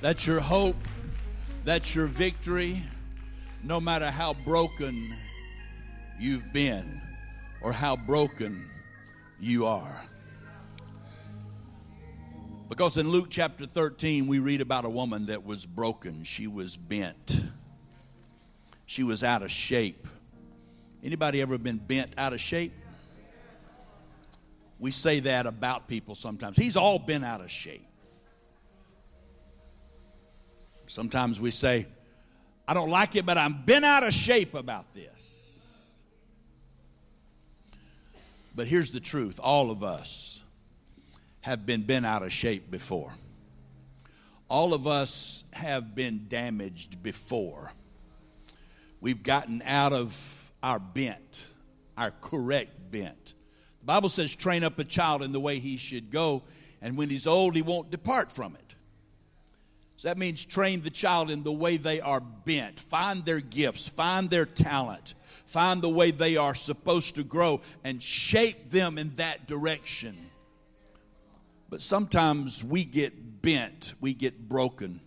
That's your hope. That's your victory. No matter how broken you've been or how broken you are. Because in Luke chapter 13, we read about a woman that was broken. She was bent. She was out of shape. Anybody ever been bent out of shape? We say that about people sometimes. He's all been out of shape. Sometimes we say, I don't like it, but I've been out of shape about this. But here's the truth all of us have been bent out of shape before. All of us have been damaged before. We've gotten out of our bent, our correct bent. The Bible says, train up a child in the way he should go, and when he's old, he won't depart from it. So that means train the child in the way they are bent. Find their gifts, find their talent, find the way they are supposed to grow, and shape them in that direction. But sometimes we get bent, we get broken.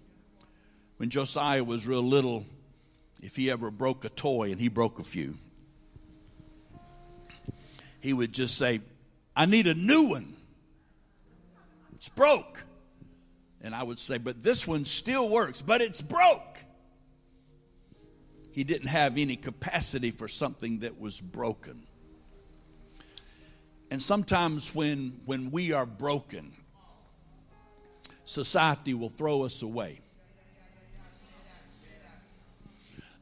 When Josiah was real little, if he ever broke a toy, and he broke a few, he would just say, I need a new one. It's broke. And I would say, but this one still works, but it's broke. He didn't have any capacity for something that was broken. And sometimes when, when we are broken, society will throw us away.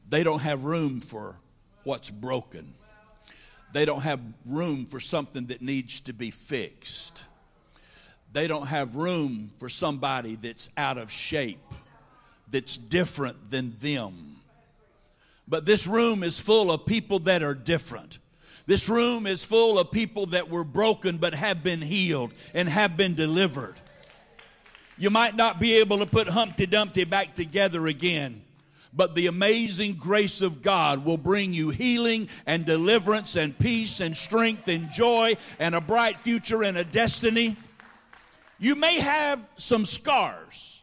They don't have room for what's broken. They don't have room for something that needs to be fixed they don't have room for somebody that's out of shape, that's different than them. But this room is full of people that are different. This room is full of people that were broken but have been healed and have been delivered. You might not be able to put Humpty Dumpty back together again, but the amazing grace of God will bring you healing and deliverance and peace and strength and joy and a bright future and a destiny. You may have some scars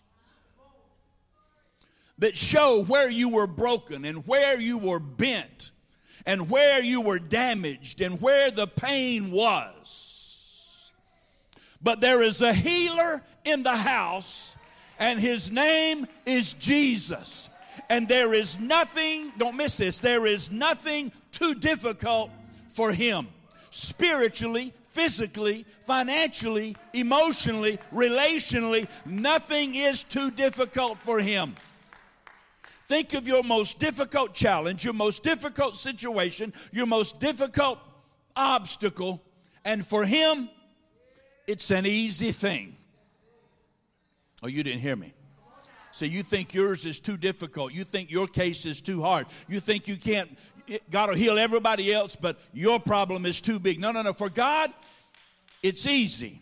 that show where you were broken and where you were bent and where you were damaged and where the pain was. But there is a healer in the house, and his name is Jesus. And there is nothing, don't miss this, there is nothing too difficult for him spiritually, physically, financially, emotionally, relationally. Nothing is too difficult for him. Think of your most difficult challenge, your most difficult situation, your most difficult obstacle, and for him, it's an easy thing. Oh, you didn't hear me. So you think yours is too difficult. You think your case is too hard. You think you can't, God will heal everybody else, but your problem is too big. No, no, no. For God, it's easy.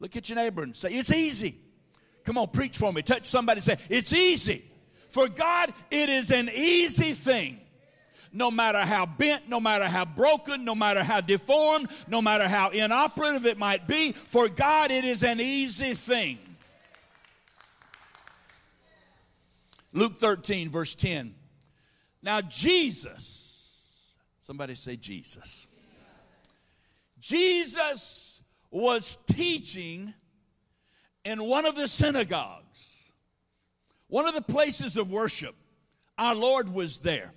Look at your neighbor and say, It's easy. Come on, preach for me. Touch somebody say, It's easy. For God, it is an easy thing. No matter how bent, no matter how broken, no matter how deformed, no matter how inoperative it might be, for God, it is an easy thing. Luke 13, verse 10. Now, Jesus, somebody say Jesus. Jesus was teaching in one of the synagogues, one of the places of worship. Our Lord was there.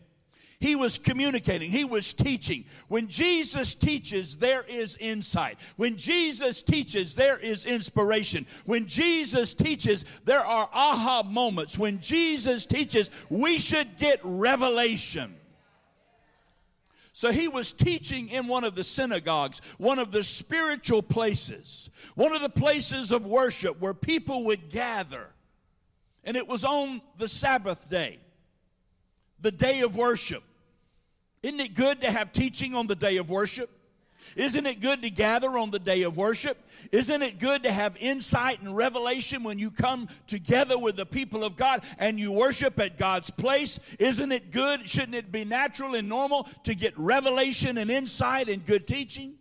He was communicating, he was teaching. When Jesus teaches, there is insight. When Jesus teaches, there is inspiration. When Jesus teaches, there are aha moments. When Jesus teaches, we should get revelation. So he was teaching in one of the synagogues, one of the spiritual places, one of the places of worship where people would gather. And it was on the Sabbath day, the day of worship. Isn't it good to have teaching on the day of worship? Isn't it good to gather on the day of worship? Isn't it good to have insight and revelation when you come together with the people of God and you worship at God's place? Isn't it good? Shouldn't it be natural and normal to get revelation and insight and good teaching?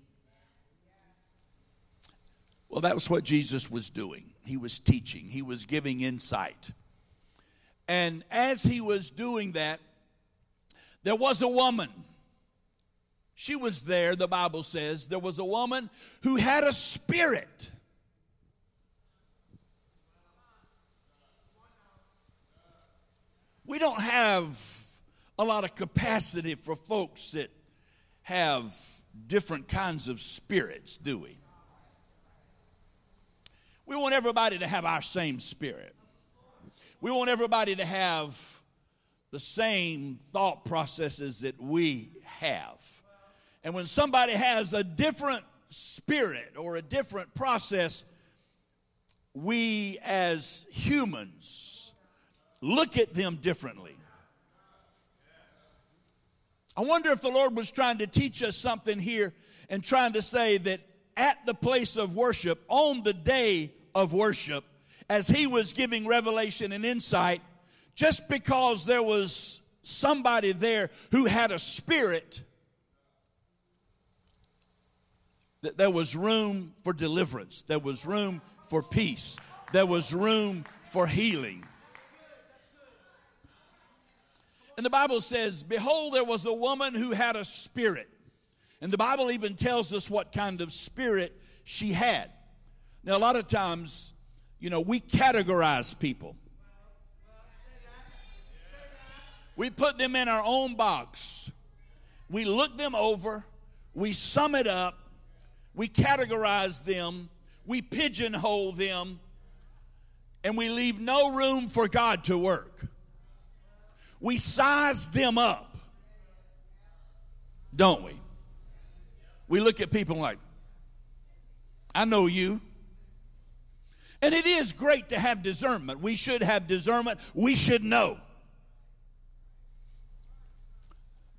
Well, that was what Jesus was doing. He was teaching, he was giving insight. And as he was doing that, there was a woman. She was there, the Bible says. There was a woman who had a spirit. We don't have a lot of capacity for folks that have different kinds of spirits, do we? We want everybody to have our same spirit. We want everybody to have the same thought processes that we have. And when somebody has a different spirit or a different process, we as humans look at them differently. I wonder if the Lord was trying to teach us something here and trying to say that at the place of worship, on the day of worship, as He was giving revelation and insight, just because there was somebody there who had a spirit, that there was room for deliverance, there was room for peace, there was room for healing. And the Bible says, Behold, there was a woman who had a spirit. And the Bible even tells us what kind of spirit she had. Now, a lot of times, you know, we categorize people. We put them in our own box. We look them over. We sum it up. We categorize them. We pigeonhole them. And we leave no room for God to work we size them up, don't we? We look at people like, I know you. And it is great to have discernment. We should have discernment. We should know.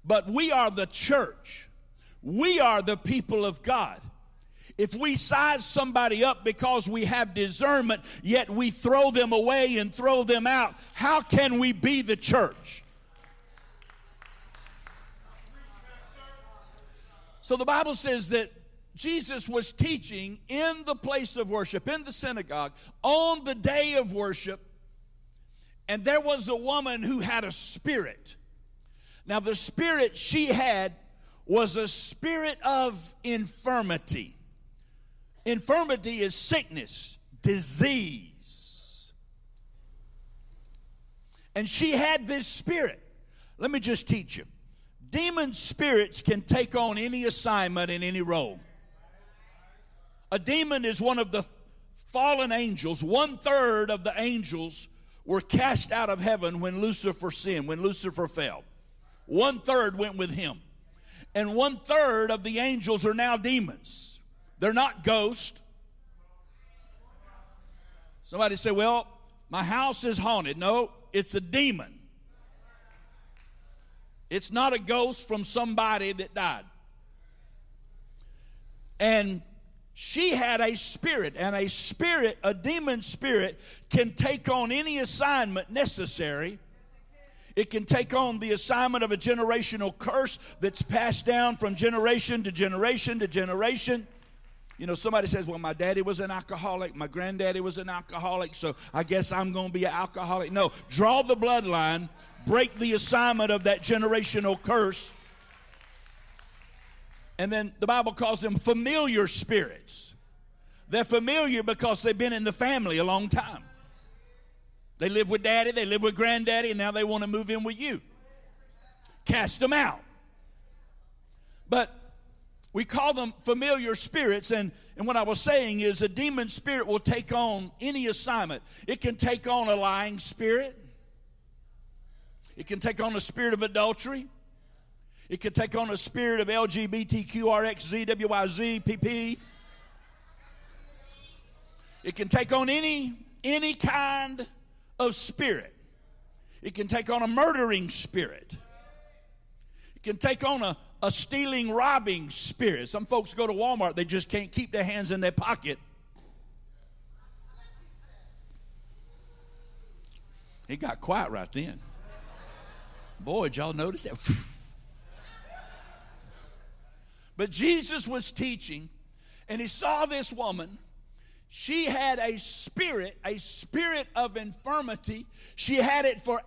But we are the church. We are the people of God. If we size somebody up because we have discernment, yet we throw them away and throw them out, how can we be the church? So the Bible says that Jesus was teaching in the place of worship, in the synagogue, on the day of worship, and there was a woman who had a spirit. Now, the spirit she had was a spirit of infirmity. Infirmity is sickness, disease. And she had this spirit. Let me just teach you. Demon spirits can take on any assignment in any role. A demon is one of the fallen angels. One third of the angels were cast out of heaven when Lucifer sinned, when Lucifer fell. One third went with him. And one third of the angels are now demons. They're not ghosts. Somebody say, Well, my house is haunted. No, it's a demon. It's not a ghost from somebody that died. And she had a spirit, and a spirit, a demon spirit, can take on any assignment necessary. It can take on the assignment of a generational curse that's passed down from generation to generation to generation. You know, somebody says, well, my daddy was an alcoholic, my granddaddy was an alcoholic, so I guess I'm going to be an alcoholic. No, draw the bloodline, break the assignment of that generational curse. And then the Bible calls them familiar spirits. They're familiar because they've been in the family a long time. They live with daddy, they live with granddaddy, and now they want to move in with you. Cast them out. But we call them familiar spirits, and, and what I was saying is a demon spirit will take on any assignment. It can take on a lying spirit, it can take on a spirit of adultery, it can take on a spirit of LGBTQRXZWYZ It can take on any any kind of spirit. It can take on a murdering spirit. Can take on a, a stealing, robbing spirit. Some folks go to Walmart, they just can't keep their hands in their pocket. It got quiet right then. Boy, did y'all notice that? but Jesus was teaching, and he saw this woman. she had a spirit, a spirit of infirmity. She had it for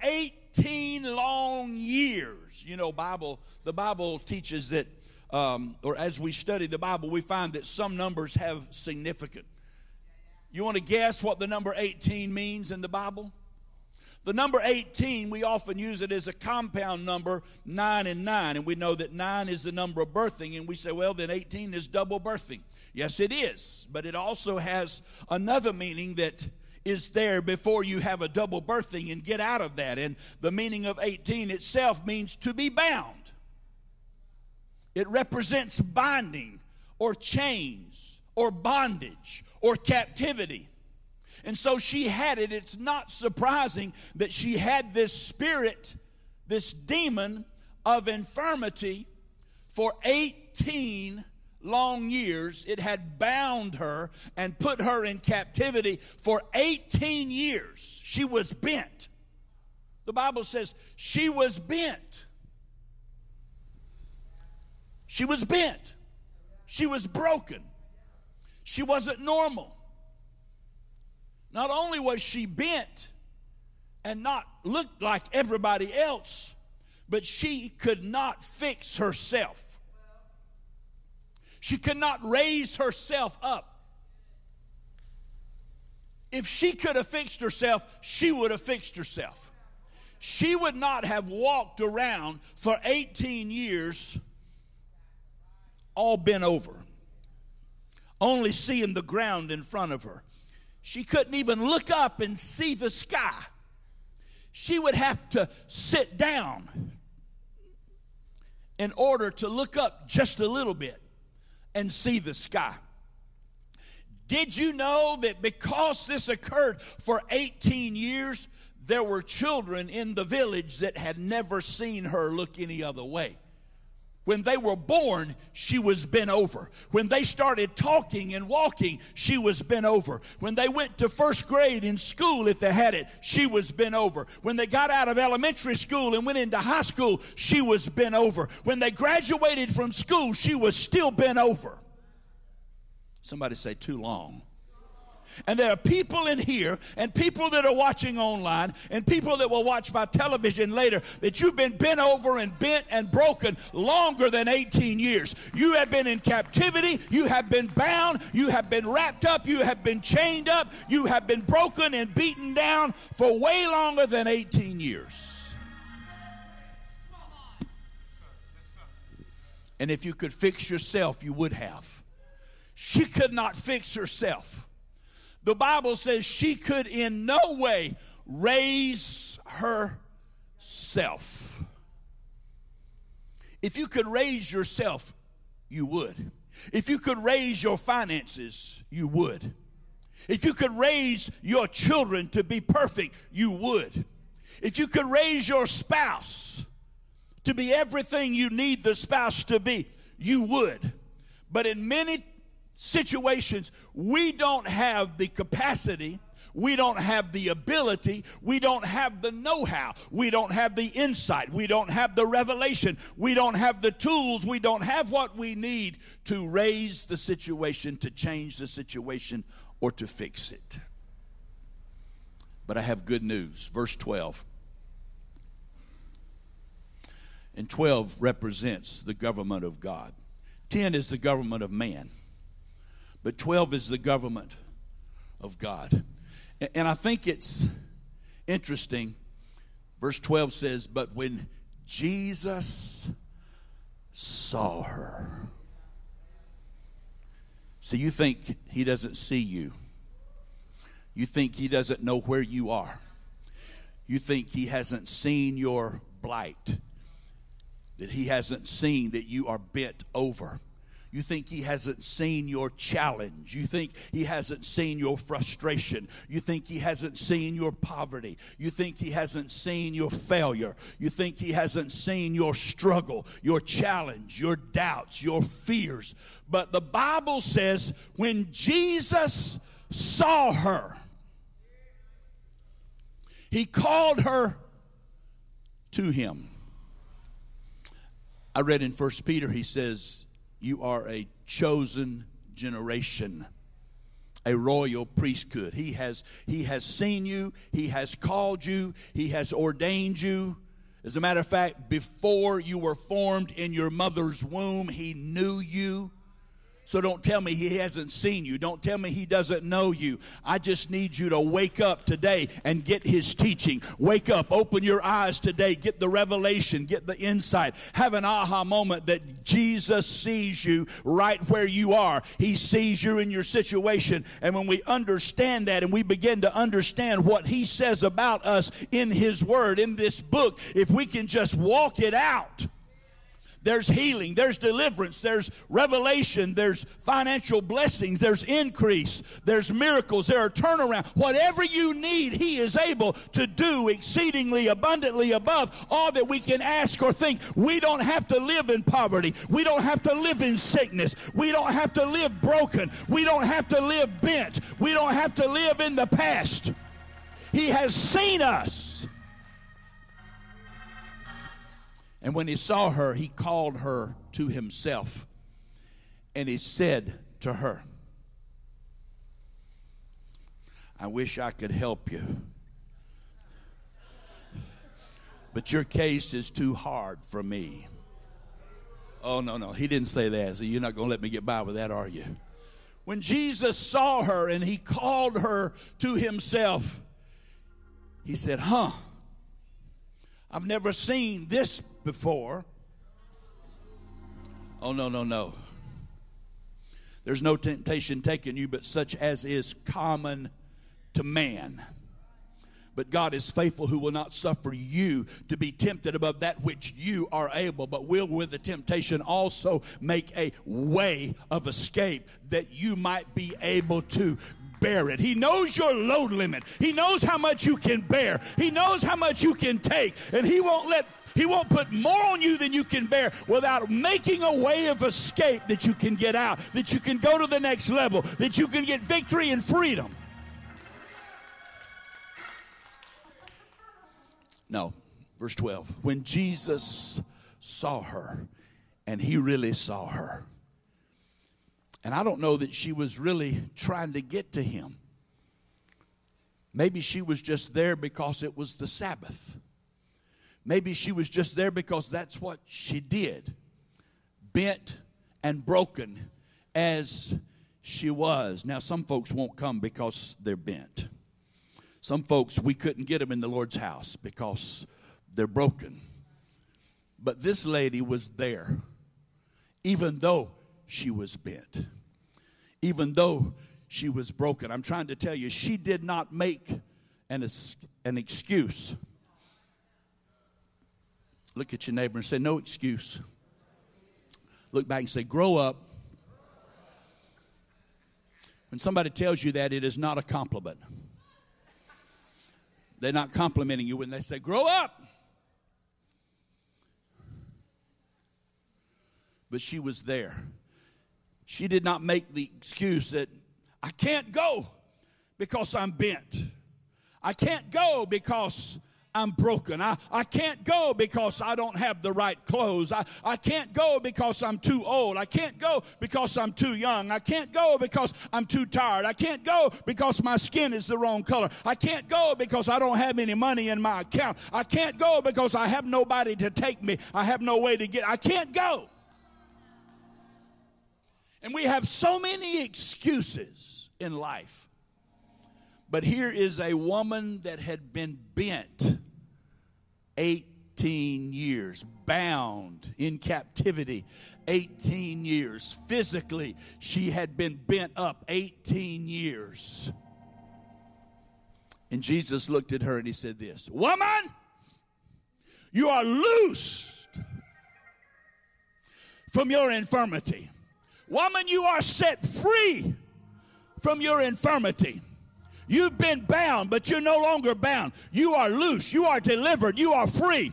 18 long years. You know, Bible, the Bible teaches that, um, or as we study the Bible, we find that some numbers have significance. You want to guess what the number 18 means in the Bible? The number 18, we often use it as a compound number, 9 and 9. And we know that 9 is the number of birthing. And we say, well, then 18 is double birthing. Yes, it is. But it also has another meaning that is there before you have a double birthing and get out of that. And the meaning of 18 itself means to be bound, it represents binding or chains or bondage or captivity. And so she had it. It's not surprising that she had this spirit, this demon of infirmity for 18 long years. It had bound her and put her in captivity for 18 years. She was bent. The Bible says she was bent. She was bent. She was broken. She wasn't normal. Not only was she bent and not looked like everybody else, but she could not fix herself. She could not raise herself up. If she could have fixed herself, she would have fixed herself. She would not have walked around for 18 years all bent over, only seeing the ground in front of her. She couldn't even look up and see the sky. She would have to sit down in order to look up just a little bit and see the sky. Did you know that because this occurred for 18 years, there were children in the village that had never seen her look any other way? When they were born, she was bent over. When they started talking and walking, she was bent over. When they went to first grade in school, if they had it, she was bent over. When they got out of elementary school and went into high school, she was bent over. When they graduated from school, she was still bent over. Somebody say, too long. And there are people in here and people that are watching online and people that will watch by television later that you've been bent over and bent and broken longer than 18 years. You have been in captivity. You have been bound. You have been wrapped up. You have been chained up. You have been broken and beaten down for way longer than 18 years. And if you could fix yourself, you would have. She could not fix herself the Bible says she could in no way raise herself. If you could raise yourself, you would. If you could raise your finances, you would. If you could raise your children to be perfect, you would. If you could raise your spouse to be everything you need the spouse to be, you would. But in many situations, we don't have the capacity, we don't have the ability, we don't have the know how, we don't have the insight, we don't have the revelation, we don't have the tools, we don't have what we need to raise the situation, to change the situation, or to fix it. But I have good news. Verse 12. And 12 represents the government of God. 10 is the government of man but 12 is the government of God. And I think it's interesting. Verse 12 says, But when Jesus saw her. So you think he doesn't see you. You think he doesn't know where you are. You think he hasn't seen your blight, that he hasn't seen that you are bent over you think he hasn't seen your challenge. You think he hasn't seen your frustration. You think he hasn't seen your poverty. You think he hasn't seen your failure. You think he hasn't seen your struggle, your challenge, your doubts, your fears. But the Bible says when Jesus saw her, he called her to him. I read in First Peter, he says, you are a chosen generation, a royal priesthood. He has, he has seen you, He has called you, He has ordained you. As a matter of fact, before you were formed in your mother's womb, He knew you. So don't tell me he hasn't seen you. Don't tell me he doesn't know you. I just need you to wake up today and get his teaching. Wake up, open your eyes today, get the revelation, get the insight. Have an aha moment that Jesus sees you right where you are. He sees you in your situation. And when we understand that and we begin to understand what he says about us in his word, in this book, if we can just walk it out, there's healing, there's deliverance, there's revelation, there's financial blessings, there's increase, there's miracles, there are turnaround. Whatever you need, He is able to do exceedingly abundantly above all that we can ask or think. We don't have to live in poverty. We don't have to live in sickness. We don't have to live broken. We don't have to live bent. We don't have to live in the past. He has seen us. And when he saw her, he called her to himself. And he said to her, I wish I could help you. But your case is too hard for me. Oh, no, no. He didn't say that. So you're not going to let me get by with that, are you? When Jesus saw her and he called her to himself, he said, Huh, I've never seen this before. Oh, no, no, no. There's no temptation taken you but such as is common to man. But God is faithful who will not suffer you to be tempted above that which you are able, but will with the temptation also make a way of escape that you might be able to bear it. He knows your load limit. He knows how much you can bear. He knows how much you can take. And He won't let he won't put more on you than you can bear without making a way of escape that you can get out, that you can go to the next level, that you can get victory and freedom. No, verse 12. When Jesus saw her, and he really saw her, and I don't know that she was really trying to get to him. Maybe she was just there because it was the Sabbath. Maybe she was just there because that's what she did. Bent and broken as she was. Now, some folks won't come because they're bent. Some folks, we couldn't get them in the Lord's house because they're broken. But this lady was there, even though she was bent, even though she was broken. I'm trying to tell you, she did not make an, an excuse Look at your neighbor and say, No excuse. Look back and say, Grow up. When somebody tells you that, it is not a compliment. They're not complimenting you when they say, Grow up. But she was there. She did not make the excuse that I can't go because I'm bent. I can't go because I'm broken. I, I can't go because I don't have the right clothes. I, I can't go because I'm too old. I can't go because I'm too young. I can't go because I'm too tired. I can't go because my skin is the wrong color. I can't go because I don't have any money in my account. I can't go because I have nobody to take me. I have no way to get. I can't go. And we have so many excuses in life. But here is a woman that had been bent 18 years, bound in captivity 18 years. Physically, she had been bent up 18 years. And Jesus looked at her and he said, This Woman, you are loosed from your infirmity. Woman, you are set free from your infirmity. You've been bound, but you're no longer bound. You are loose. You are delivered. You are free.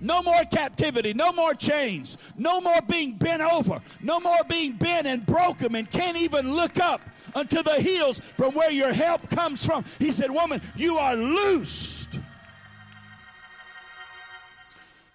No more captivity, no more chains, no more being bent over, no more being bent and broken and can't even look up unto the hills from where your help comes from. He said, Woman, you are loosed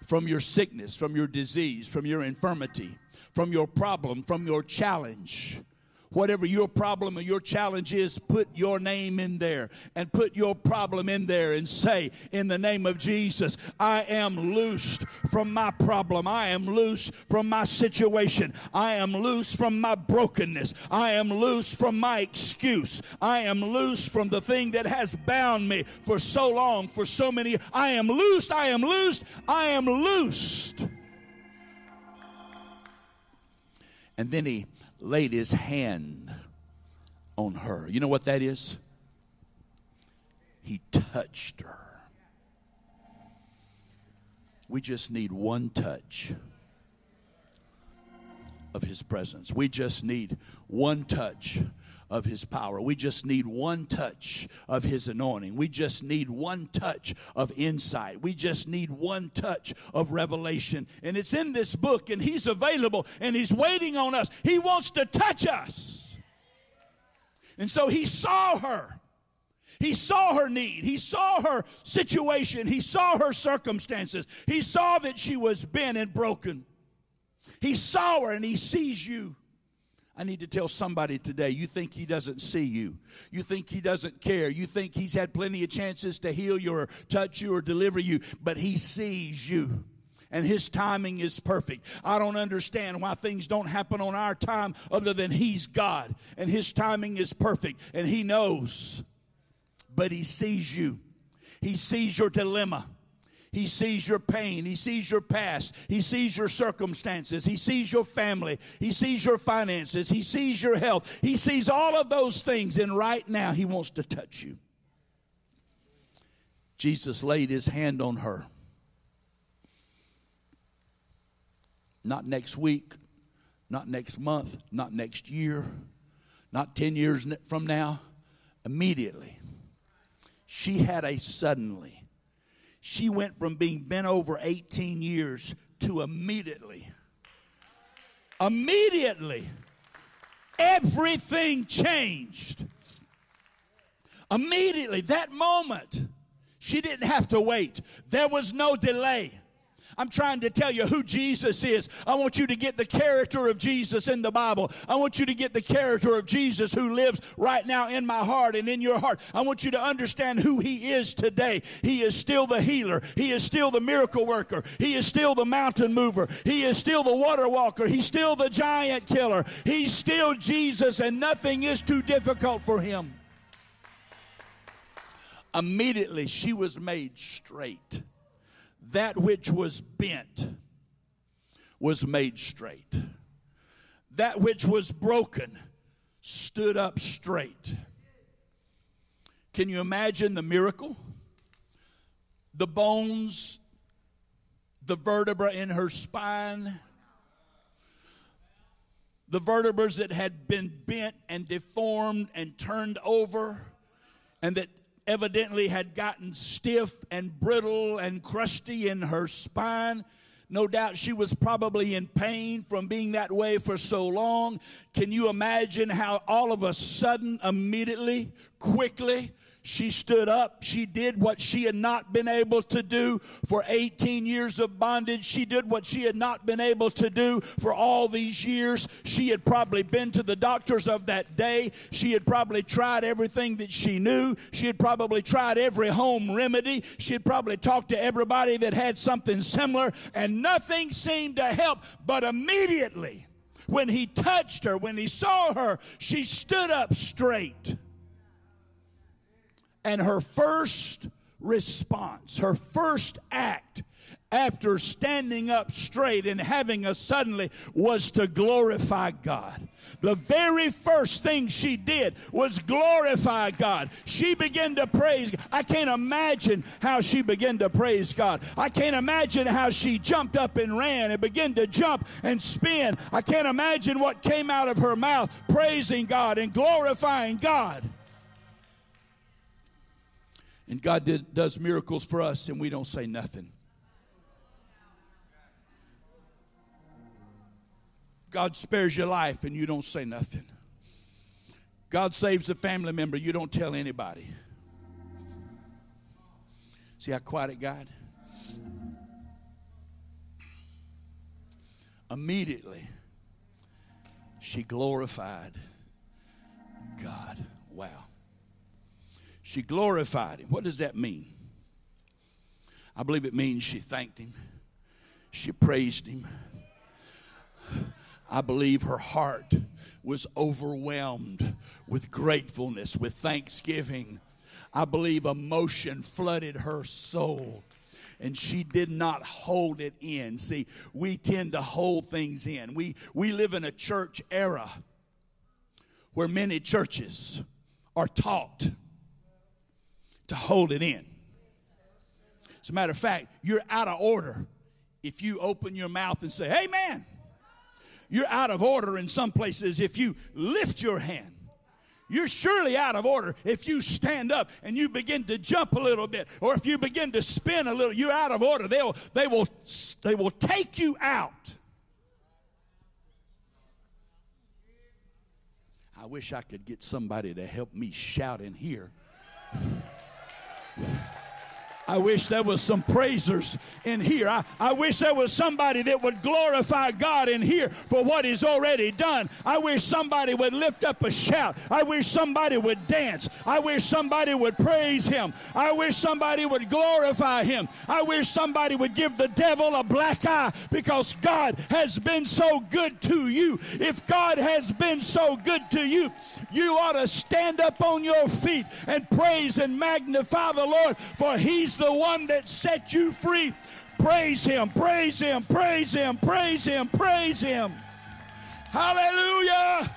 from your sickness, from your disease, from your infirmity, from your problem, from your challenge. Whatever your problem or your challenge is, put your name in there and put your problem in there and say, In the name of Jesus, I am loosed from my problem. I am loose from my situation. I am loose from my brokenness. I am loose from my excuse. I am loose from the thing that has bound me for so long, for so many. I am loosed. I am loosed. I am loosed. And then he laid his hand on her. You know what that is? He touched her. We just need one touch of his presence. We just need one touch of his power. We just need one touch of his anointing. We just need one touch of insight. We just need one touch of revelation. And it's in this book, and he's available and he's waiting on us. He wants to touch us. And so he saw her. He saw her need. He saw her situation. He saw her circumstances. He saw that she was bent and broken. He saw her and he sees you. I need to tell somebody today you think he doesn't see you. You think he doesn't care. You think he's had plenty of chances to heal you or touch you or deliver you, but he sees you. And his timing is perfect. I don't understand why things don't happen on our time other than he's God. And his timing is perfect. And he knows. But he sees you. He sees your dilemma. He sees your pain. He sees your past. He sees your circumstances. He sees your family. He sees your finances. He sees your health. He sees all of those things. And right now, He wants to touch you. Jesus laid His hand on her. Not next week, not next month, not next year, not 10 years from now. Immediately, she had a suddenly she went from being bent over 18 years to immediately, immediately, everything changed. Immediately, that moment, she didn't have to wait. There was no delay. I'm trying to tell you who Jesus is. I want you to get the character of Jesus in the Bible. I want you to get the character of Jesus who lives right now in my heart and in your heart. I want you to understand who he is today. He is still the healer. He is still the miracle worker. He is still the mountain mover. He is still the water walker. He's still the giant killer. He's still Jesus and nothing is too difficult for him. Immediately she was made straight that which was bent was made straight. That which was broken stood up straight. Can you imagine the miracle? The bones, the vertebra in her spine, the vertebrae that had been bent and deformed and turned over, and that evidently had gotten stiff and brittle and crusty in her spine. No doubt she was probably in pain from being that way for so long. Can you imagine how all of a sudden, immediately, quickly, she stood up. She did what she had not been able to do for 18 years of bondage. She did what she had not been able to do for all these years. She had probably been to the doctors of that day. She had probably tried everything that she knew. She had probably tried every home remedy. She had probably talked to everybody that had something similar, and nothing seemed to help. But immediately, when he touched her, when he saw her, she stood up straight. And her first response, her first act after standing up straight and having a suddenly was to glorify God. The very first thing she did was glorify God. She began to praise. I can't imagine how she began to praise God. I can't imagine how she jumped up and ran and began to jump and spin. I can't imagine what came out of her mouth praising God and glorifying God. And God did, does miracles for us, and we don't say nothing. God spares your life, and you don't say nothing. God saves a family member, you don't tell anybody. See how quiet it got? Immediately, she glorified God. Wow. She glorified him. What does that mean? I believe it means she thanked him, she praised him. I believe her heart was overwhelmed with gratefulness, with thanksgiving. I believe emotion flooded her soul and she did not hold it in. See, we tend to hold things in. We, we live in a church era where many churches are taught to hold it in. As a matter of fact, you're out of order if you open your mouth and say, Amen. You're out of order in some places if you lift your hand. You're surely out of order if you stand up and you begin to jump a little bit or if you begin to spin a little. You're out of order. They'll, they, will, they will take you out. I wish I could get somebody to help me shout in here. I wish there was some praisers in here. I, I wish there was somebody that would glorify God in here for what He's already done. I wish somebody would lift up a shout. I wish somebody would dance. I wish somebody would praise Him. I wish somebody would glorify Him. I wish somebody would give the devil a black eye because God has been so good to you. If God has been so good to you, you ought to stand up on your feet and praise and magnify the Lord, for He's the one that set you free. Praise Him, praise Him, praise Him, praise Him, praise Him. Hallelujah.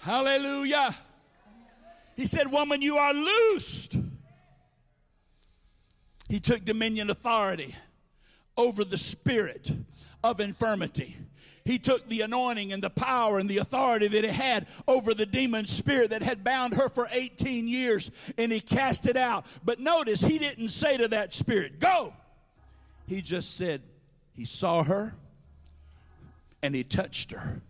Hallelujah. He said, Woman, you are loosed. He took dominion authority over the spirit of infirmity. He took the anointing and the power and the authority that he had over the demon spirit that had bound her for 18 years and he cast it out. But notice, he didn't say to that spirit, Go. He just said, He saw her and he touched her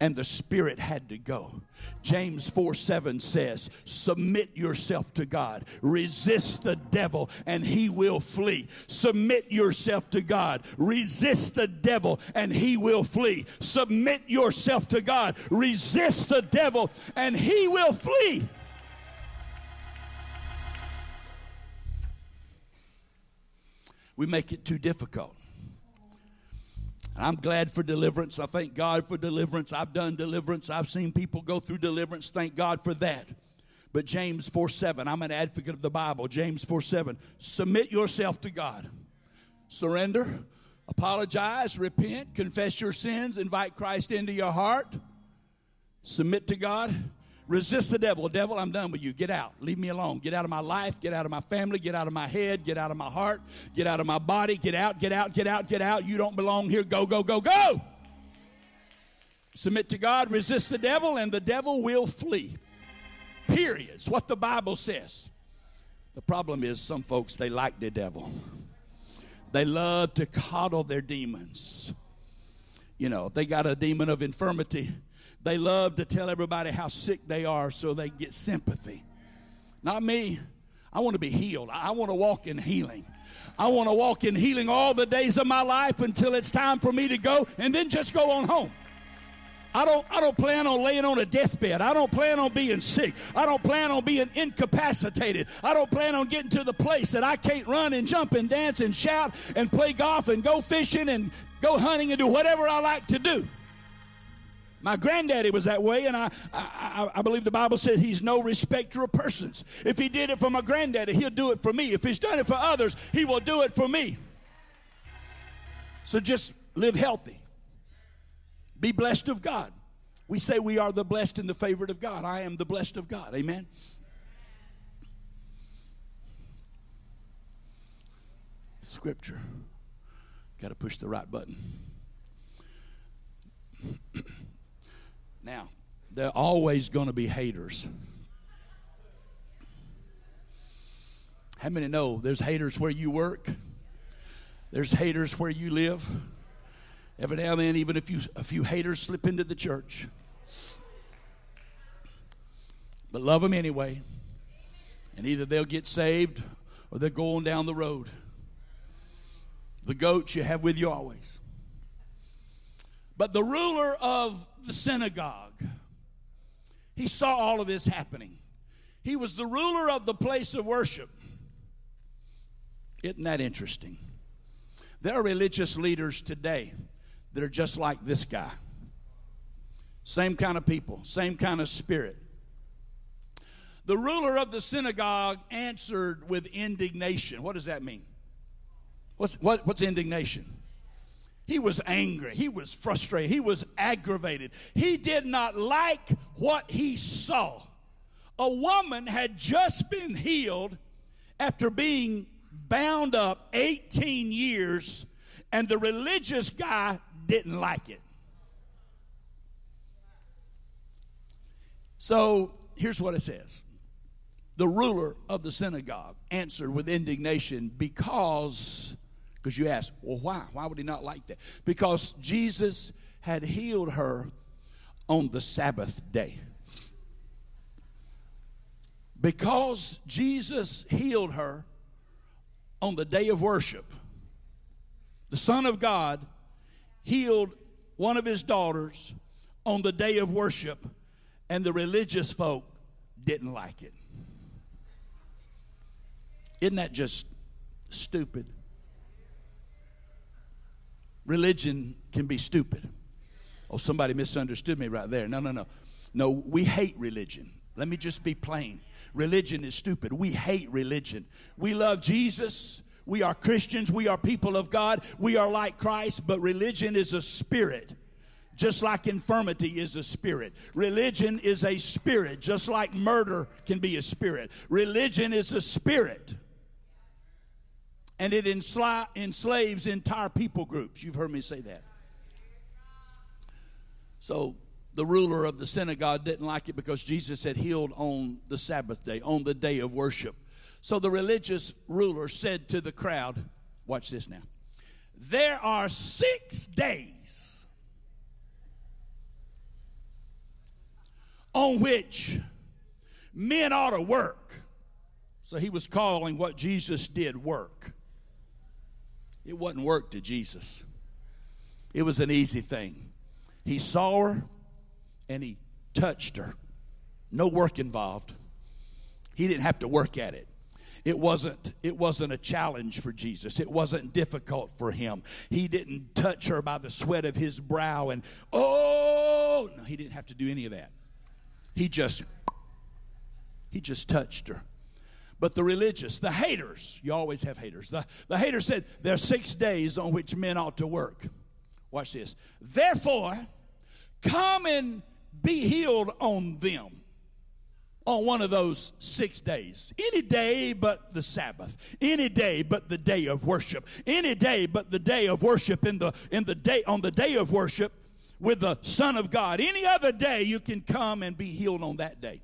and the spirit had to go. James 4 7 says, Submit yourself to God, resist the devil, and he will flee. Submit yourself to God, resist the devil, and he will flee. Submit yourself to God, resist the devil, and he will flee. We make it too difficult. I'm glad for deliverance. I thank God for deliverance. I've done deliverance. I've seen people go through deliverance. Thank God for that. But James 4 7, I'm an advocate of the Bible. James 4 7, submit yourself to God. Surrender, apologize, repent, confess your sins, invite Christ into your heart, submit to God, Resist the devil. Devil, I'm done with you. Get out. Leave me alone. Get out of my life. Get out of my family. Get out of my head. Get out of my heart. Get out of my body. Get out, get out, get out, get out. You don't belong here. Go, go, go, go. Submit to God. Resist the devil, and the devil will flee. Period. It's what the Bible says. The problem is some folks, they like the devil. They love to coddle their demons. You know, they got a demon of infirmity they love to tell everybody how sick they are so they get sympathy. Not me. I want to be healed. I want to walk in healing. I want to walk in healing all the days of my life until it's time for me to go and then just go on home. I don't, I don't plan on laying on a deathbed. I don't plan on being sick. I don't plan on being incapacitated. I don't plan on getting to the place that I can't run and jump and dance and shout and play golf and go fishing and go hunting and do whatever I like to do. My granddaddy was that way, and I, I, I, believe the Bible said he's no respecter of persons. If he did it for my granddaddy, he'll do it for me. If he's done it for others, he will do it for me. So just live healthy. Be blessed of God. We say we are the blessed and the favorite of God. I am the blessed of God. Amen. Scripture. Got to push the right button. Now, there are always going to be haters. How many know there's haters where you work? There's haters where you live. Every now and then, even if you, a few haters slip into the church. But love them anyway. And either they'll get saved or they're going down the road. The goats you have with you always. But the ruler of the synagogue, he saw all of this happening. He was the ruler of the place of worship. Isn't that interesting? There are religious leaders today that are just like this guy. Same kind of people, same kind of spirit. The ruler of the synagogue answered with indignation. What does that mean? What's, what, what's indignation? He was angry. He was frustrated. He was aggravated. He did not like what he saw. A woman had just been healed after being bound up 18 years, and the religious guy didn't like it. So here's what it says The ruler of the synagogue answered with indignation because, because you ask, well, why? Why would he not like that? Because Jesus had healed her on the Sabbath day. Because Jesus healed her on the day of worship, the Son of God healed one of his daughters on the day of worship, and the religious folk didn't like it. Isn't that just stupid? Religion can be stupid. Oh, somebody misunderstood me right there. No, no, no. No, we hate religion. Let me just be plain. Religion is stupid. We hate religion. We love Jesus. We are Christians. We are people of God. We are like Christ, but religion is a spirit. Just like infirmity is a spirit. Religion is a spirit, just like murder can be a spirit. Religion is a spirit. And it ensla- enslaves entire people groups. You've heard me say that. So the ruler of the synagogue didn't like it because Jesus had healed on the Sabbath day, on the day of worship. So the religious ruler said to the crowd, Watch this now. There are six days on which men ought to work. So he was calling what Jesus did work. It wasn't work to Jesus, it was an easy thing. He saw her, and he touched her. No work involved. He didn't have to work at it. It wasn't, it wasn't a challenge for Jesus. It wasn't difficult for him. He didn't touch her by the sweat of his brow and, oh, no, he didn't have to do any of that. He just, he just touched her. But the religious, the haters, you always have haters. The, the haters said, there are six days on which men ought to work. Watch this. Therefore, come and be healed on them on one of those six days. Any day but the Sabbath. Any day but the day of worship. Any day but the day of worship in the in the day on the day of worship with the Son of God. Any other day you can come and be healed on that day.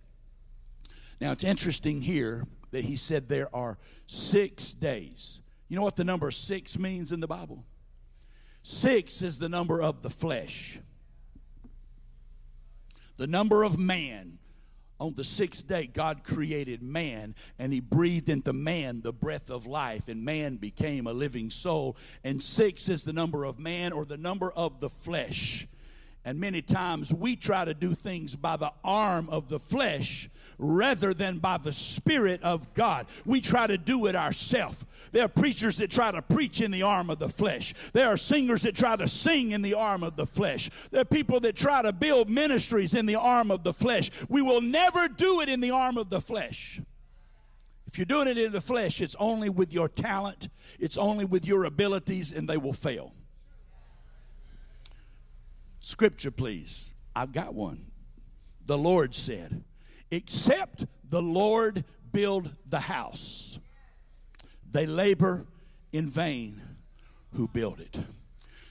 Now it's interesting here that he said there are six days. You know what the number six means in the Bible? Six is the number of the flesh the number of man. On the sixth day, God created man and he breathed into man the breath of life, and man became a living soul. And six is the number of man or the number of the flesh. And many times we try to do things by the arm of the flesh rather than by the Spirit of God. We try to do it ourselves. There are preachers that try to preach in the arm of the flesh. There are singers that try to sing in the arm of the flesh. There are people that try to build ministries in the arm of the flesh. We will never do it in the arm of the flesh. If you're doing it in the flesh, it's only with your talent, it's only with your abilities, and they will fail. Scripture, please. I've got one. The Lord said, Except the Lord build the house, they labor in vain who build it.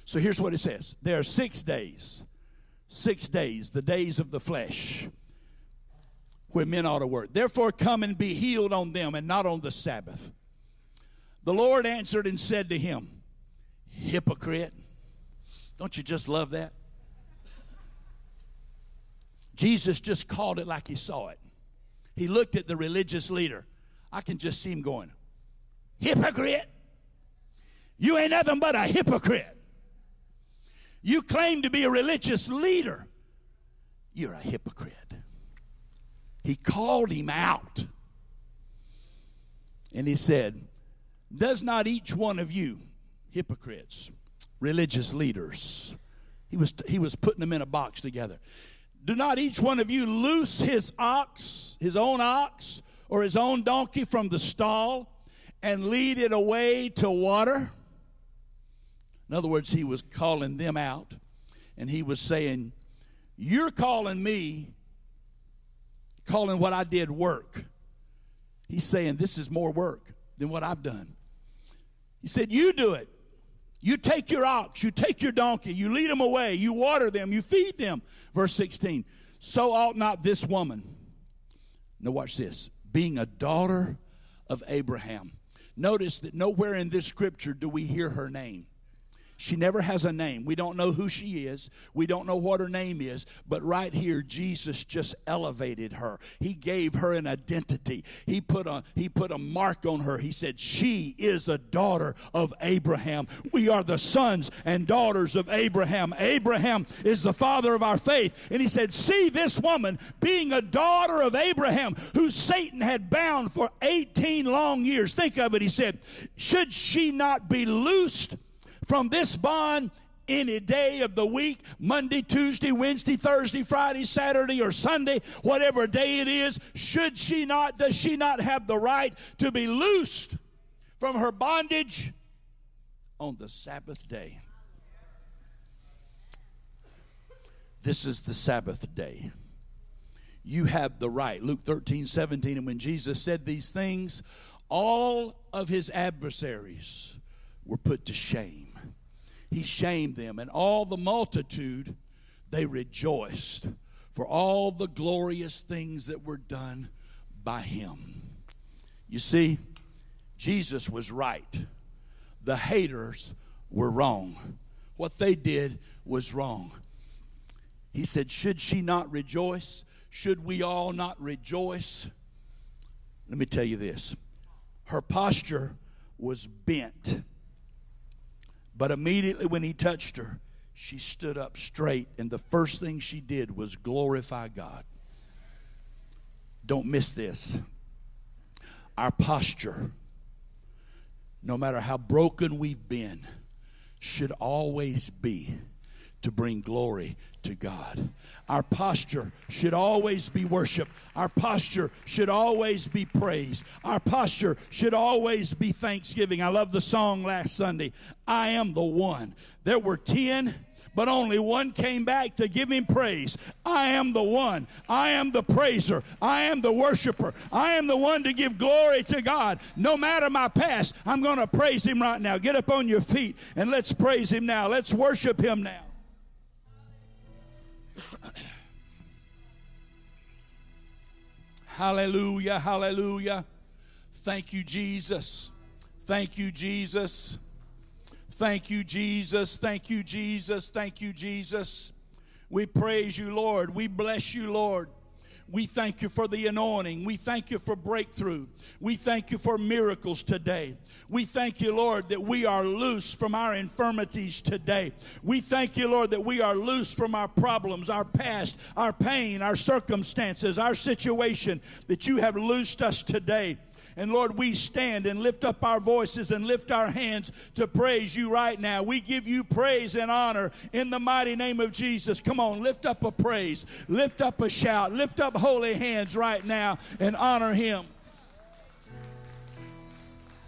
So here's what it says there are six days, six days, the days of the flesh, where men ought to work. Therefore, come and be healed on them and not on the Sabbath. The Lord answered and said to him, Hypocrite. Don't you just love that? Jesus just called it like he saw it. he looked at the religious leader. I can just see him going, Hypocrite! You ain't nothing but a hypocrite. You claim to be a religious leader. You're a hypocrite. He called him out. And he said, Does not each one of you, hypocrites, religious leaders, he was, he was putting them in a box together. Do not each one of you loose his ox, his own ox, or his own donkey from the stall and lead it away to water? In other words, he was calling them out and he was saying, You're calling me, calling what I did work. He's saying, This is more work than what I've done. He said, You do it. You take your ox, you take your donkey, you lead them away, you water them, you feed them. Verse 16. So ought not this woman. Now, watch this. Being a daughter of Abraham. Notice that nowhere in this scripture do we hear her name. She never has a name. We don't know who she is. We don't know what her name is. But right here, Jesus just elevated her. He gave her an identity. He put a, he put a mark on her. He said, She is a daughter of Abraham. We are the sons and daughters of Abraham. Abraham is the father of our faith. And he said, See this woman being a daughter of Abraham, who Satan had bound for 18 long years. Think of it. He said, Should she not be loosed? From this bond any day of the week Monday, Tuesday, Wednesday, Thursday, Friday, Saturday, or Sunday, whatever day it is, should she not, does she not have the right to be loosed from her bondage on the Sabbath day? This is the Sabbath day. You have the right. Luke 13, 17. And when Jesus said these things, all of his adversaries were put to shame he shamed them. And all the multitude, they rejoiced for all the glorious things that were done by him. You see, Jesus was right. The haters were wrong. What they did was wrong. He said, Should she not rejoice? Should we all not rejoice? Let me tell you this her posture was bent. But immediately when he touched her, she stood up straight, and the first thing she did was glorify God. Don't miss this. Our posture, no matter how broken we've been, should always be to bring glory to God. Our posture should always be worship. Our posture should always be praise. Our posture should always be thanksgiving. I love the song last Sunday, I am the one. There were 10 but only one came back to give him praise. I am the one. I am the praiser. I am the worshiper. I am the one to give glory to God. No matter my past, I'm going to praise him right now. Get up on your feet and let's praise him now. Let's worship him now. hallelujah, hallelujah. Thank you, Jesus. Thank you, Jesus. Thank you, Jesus. Thank you, Jesus. Thank you, Jesus. We praise you, Lord. We bless you, Lord. We thank you for the anointing. We thank you for breakthrough. We thank you for miracles today. We thank you, Lord, that we are loose from our infirmities today. We thank you, Lord, that we are loose from our problems, our past, our pain, our circumstances, our situation, that you have loosed us today. And Lord, we stand and lift up our voices and lift our hands to praise you right now. We give you praise and honor in the mighty name of Jesus. Come on, lift up a praise, lift up a shout, lift up holy hands right now and honor him.